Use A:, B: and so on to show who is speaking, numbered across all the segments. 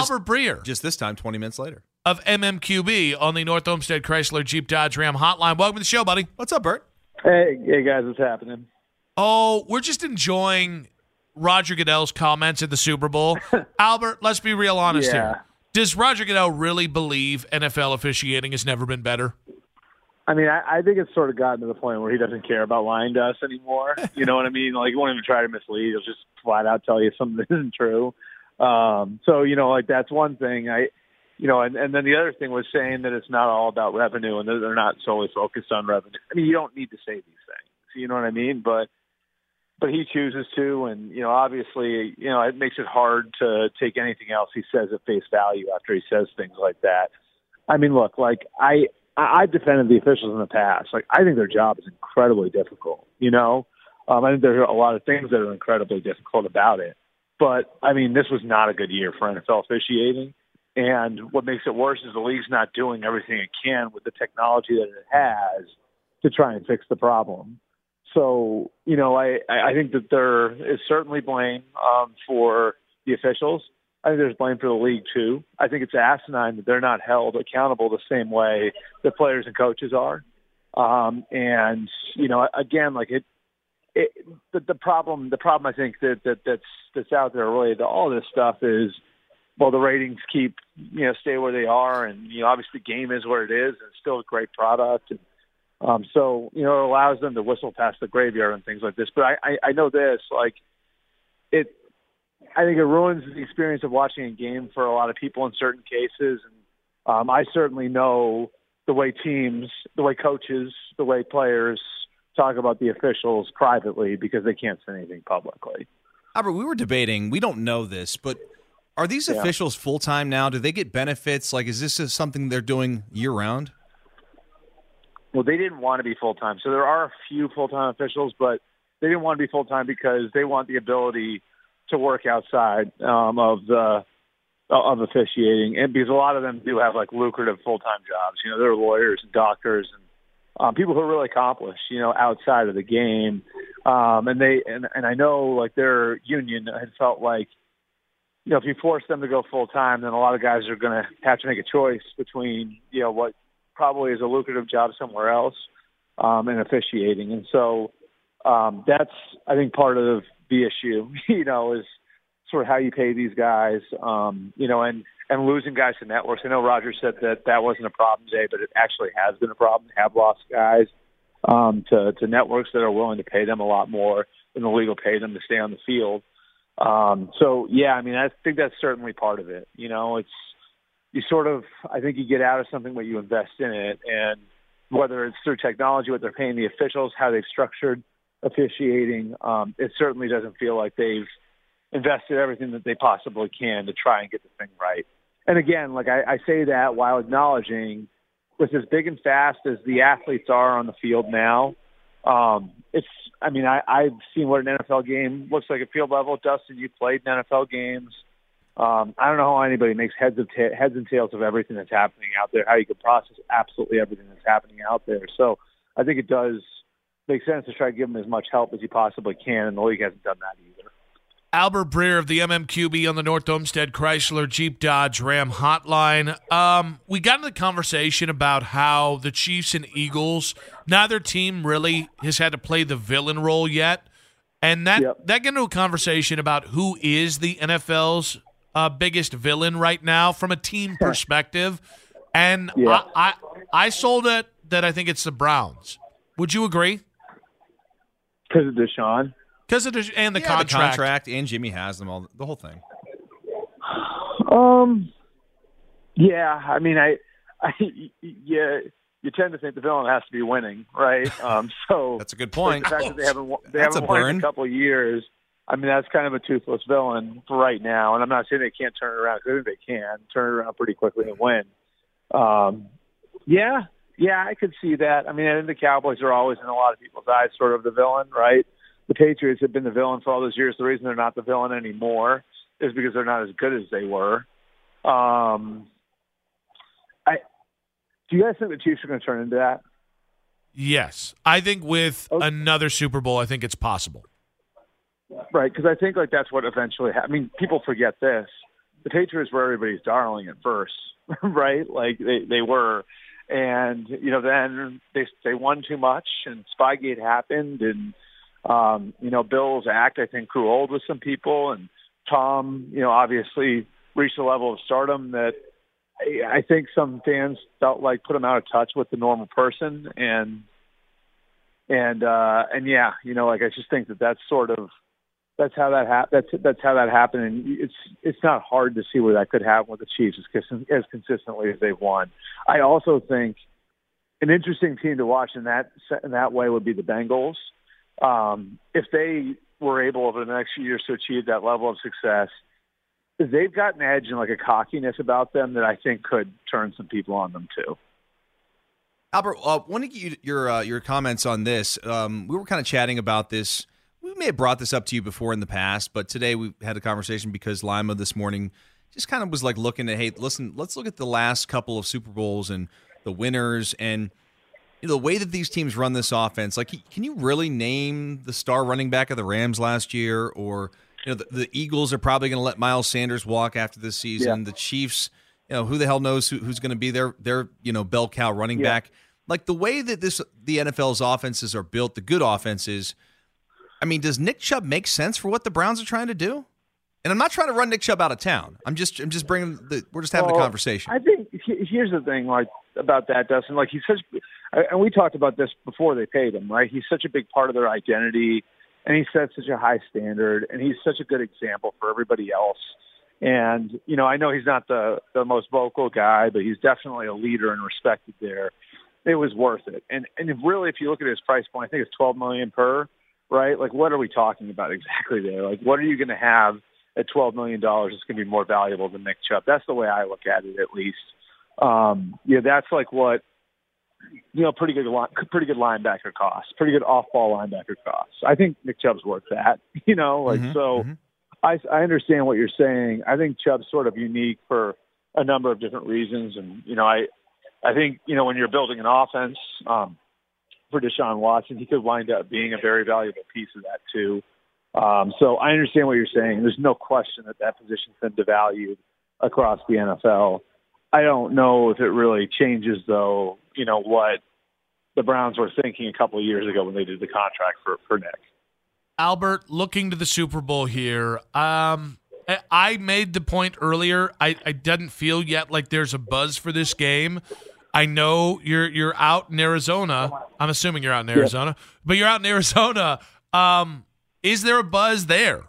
A: Albert Breer
B: Just this time, 20 minutes later.
A: of MMQB on the North Olmsted Chrysler Jeep Dodge Ram hotline. Welcome to the show, buddy.
B: What's up, Bert?
C: Hey, hey guys, what's happening?
A: Oh, we're just enjoying Roger Goodell's comments at the Super Bowl. Albert, let's be real honest
C: Yeah.
A: here. Does Roger Goodell really believe NFL officiating has never been better?
C: I mean, I, I think it's sort of gotten to the point where he doesn't care about lying to us anymore. You know what I mean? Like, he won't even try to mislead. He'll just flat out tell you something that isn't true. Um, so, you know, like that's one thing. I, you know, and, and then the other thing was saying that it's not all about revenue and they're, not solely focused on revenue. I mean, you don't need to say these things. You know what I mean? But, but he chooses to, and you know, obviously, you know, it makes it hard to take anything else he says at face value after he says things like that. I mean, look, like I I've defended the officials in the past. Like I think their job is incredibly difficult. You know, um, I think there are a lot of things that are incredibly difficult about it. But I mean, this was not a good year for NFL officiating. And what makes it worse is the league's not doing everything it can with the technology that it has to try and fix the problem. So, you know, I, I think that there is certainly blame um, for the officials. I think there's blame for the league too. I think it's asinine that they're not held accountable the same way the players and coaches are. Um, and you know, again, like it, it the, the problem, the problem I think that, that that's that's out there related to all this stuff is, well, the ratings keep you know stay where they are, and you know, obviously the game is where it is, and it's still a great product, and um, so you know, it allows them to whistle past the graveyard and things like this. But I, I, I know this, like it I think it ruins the experience of watching a game for a lot of people in certain cases. And um, I certainly know the way teams, the way coaches, the way players talk about the officials privately because they can't say anything publicly.
B: Albert, we were debating. We don't know this, but are these
C: Yeah.
B: officials full time now? Do they get benefits? Like, is this something they're doing year round?
C: Well, they didn't want to be full time, so there are a few full time officials, but they didn't want to be full time because they want the ability to work outside um, of the of officiating, and because a lot of them do have like lucrative full time jobs. You know, they're lawyers and doctors and um, people who are really accomplished. You know, outside of the game, um, and they and and I know like their union had felt like. You know, if you force them to go full time, then a lot of guys are going to have to make a choice between, you know, what probably is a lucrative job somewhere else um, and officiating. And so um, that's, I think, part of the issue, you know, is sort of how you pay these guys, um, you know, and, and losing guys to networks. I know Roger said that that wasn't a problem today, but it actually has been a problem. Have lost guys um, to, to networks that are willing to pay them a lot more than the league will pay them to stay on the field. Um, so, yeah, I mean, I think that's certainly part of it. You know, it's, you sort of I think you get out of something when you invest in it, and whether it's through technology, what they're paying the officials, how they've structured officiating, um, it certainly doesn't feel like they've invested everything that they possibly can to try and get the thing right. And again, like I, I say that while acknowledging, with as big and fast as the athletes are on the field now, um, it's. I mean, I, I've seen what an NFL game looks like at field level. Dustin, you played in NFL games. Um, I don't know how anybody makes heads of ta- heads and tails of everything that's happening out there. How you can process absolutely everything that's happening out there. So I think it does make sense to try to give them as much help as you possibly can, and the league hasn't done that either.
A: Albert Breer of the MMQB on the North Olmsted Chrysler Jeep Dodge Ram hotline. Um, we got into the conversation about how the Chiefs and Eagles, neither team really has had to play the villain role yet. And that,
C: Yep.
A: that got into a conversation about who is the NFL's uh, biggest villain right now from a team perspective. And
C: Yeah.
A: I, I, I sold it that I think it's the Browns. Would you agree?
C: Because of Deshaun.
A: Because of the, and the
B: Yeah,
A: contract.
B: the contract, and Jimmy Haslam. The whole thing.
C: Um. Yeah, I mean, I, I, yeah, you tend to think the villain has to be winning, right? Um. So
B: That's a good point.
C: the fact that they haven't won- they
B: That's
C: haven't
B: a
C: won in
B: burn.
C: a couple of years. I mean, that's kind of a toothless villain for right now. And I'm not saying they can't turn it around. 'cause I think they can turn it around pretty quickly and win. Um. Yeah. Yeah, I could see that. I mean, I think the Cowboys are always in a lot of people's eyes sort of the villain, right? The Patriots have been the villain for all those years. The reason they're not the villain anymore is because they're not as good as they were. Um, I do you guys think the Chiefs are going to turn into that?
A: Yes. I think with
C: Okay.
A: another Super Bowl, I think it's possible.
C: Right, because I think like that's what eventually. Ha- I mean, people forget this, the Patriots were everybody's darling at first, right? Like they they were, and you know then they they won too much, and Spygate happened, and um, you know Bill's act I think grew old with some people, and Tom you know obviously reached a level of stardom that I, I think some fans felt like put him out of touch with the normal person, and and uh, and yeah, you know like I just think that that's sort of that's how that ha- that's that's how that happened, and it's it's not hard to see where that could happen with the Chiefs as, as consistently as they've won. I also think an interesting team to watch in that in that way would be the Bengals. Um, if they were able over the next few years to achieve that level of success, they've got an edge and like a cockiness about them that I think could turn some people on them too.
B: Albert, uh, I want to get you, your uh, your comments on this. Um, we were kind of chatting about this we may have brought this up to you before in the past, but today we had a conversation because Lima this morning just kind of was like looking at, hey, listen, let's look at the last couple of Super Bowls and the winners and the way that these teams run this offense. Like, can you really name the star running back of the Rams last year? Or you know, the, the Eagles are probably going to let Miles Sanders walk after this season. Yeah. The Chiefs, you know, who the hell knows who, who's going to be their their you know bell cow running yeah. back. Like the way that this the NFL's offenses are built, the good offenses I mean, does Nick Chubb make sense for what the Browns are trying to do? And I'm not trying to run Nick Chubb out of town. I'm just I'm just bringing the we're just having well, a conversation.
C: I think here's the thing like about that Dustin like he's such and we talked about this before they paid him, right? He's such a big part of their identity and he sets such a high standard and he's such a good example for everybody else. And you know, I know he's not the the most vocal guy, but he's definitely a leader and respected there. It was worth it. And and really if you look at his price point, I think it's 12 million per right? Like, what are we talking about exactly there? Like, what are you going to have at $12 million that's going to be more valuable than Nick Chubb? That's the way I look at it, at least. Um, yeah, that's like what, you know, pretty good, pretty good linebacker costs, pretty good off-ball linebacker costs. I think Nick Chubb's worth that, you know, like, mm-hmm, so mm-hmm. I, I understand what you're saying. I think Chubb's sort of unique for a number of different reasons. And, you know, I, I think, you know, when you're building an offense, um, for Deshaun Watson. He could wind up being a very valuable piece of that too. Um, so I understand what you're saying. There's no question that that position's been devalued across the NFL. I don't know if it really changes though. You know what the Browns were thinking a couple of years ago when they did the contract for for Nick.
A: Albert, looking to the Super Bowl here. Um, I made the point earlier. I, I didn't feel yet like there's a buzz for this game. I know you're you're out in Arizona. I'm assuming you're out in Arizona, yeah. but you're out in Arizona. Um, is there a buzz there?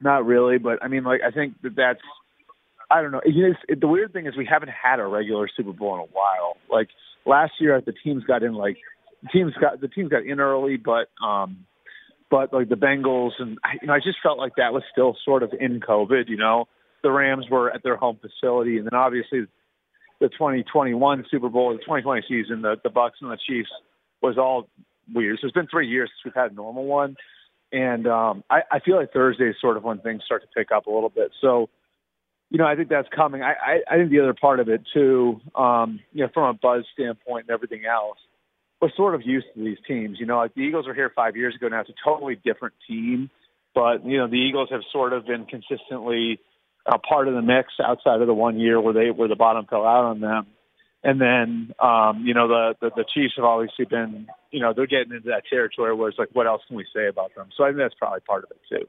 C: Not really, but I mean, like I think that that's I don't know. You know it, the weird thing is we haven't had a regular Super Bowl in a while. Like last year, the teams got in like teams got the teams got in early, but um, but like the Bengals and you know I just felt like that was still sort of in COVID. You know, the Rams were at their home facility, and then obviously the 2021 Super Bowl, the 2020 season, the the Bucs and the Chiefs was all weird. So it's been three years since we've had a normal one, and um, I, I feel like Thursday is sort of when things start to pick up a little bit. So, you know, I think that's coming. I, I, I think the other part of it too, um, you know, from a buzz standpoint and everything else, we're sort of used to these teams. You know, like the Eagles were here five years ago. Now it's a totally different team, but you know, the Eagles have sort of been consistently a part of the mix outside of the one year where they where the bottom fell out on them. And then um, you know the, the the Chiefs have obviously been you know they're getting into that territory where it's like what else can we say about them? So I think that's probably part of it too.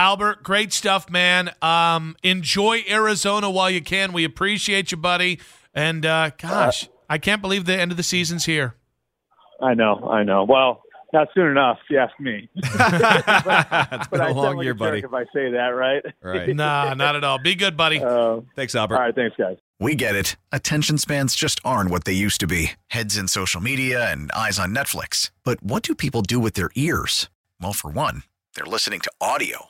A: Albert, great stuff, man. Um, enjoy Arizona while you can. We appreciate you, buddy. And uh, gosh, uh, I can't believe the end of the season's here.
C: I know, I know. Well, not soon enough, you ask me.
B: but, it's been a long
C: like
B: year,
C: a
B: buddy.
C: If I say that, right?
B: Right.
A: nah, not at all. Be good, buddy. Uh,
B: thanks, Albert.
C: All right, thanks, guys.
D: We get it. Attention spans just aren't what they used to be. Heads in social media and eyes on Netflix. But what do people do with their ears? Well, for one, they're listening to audio.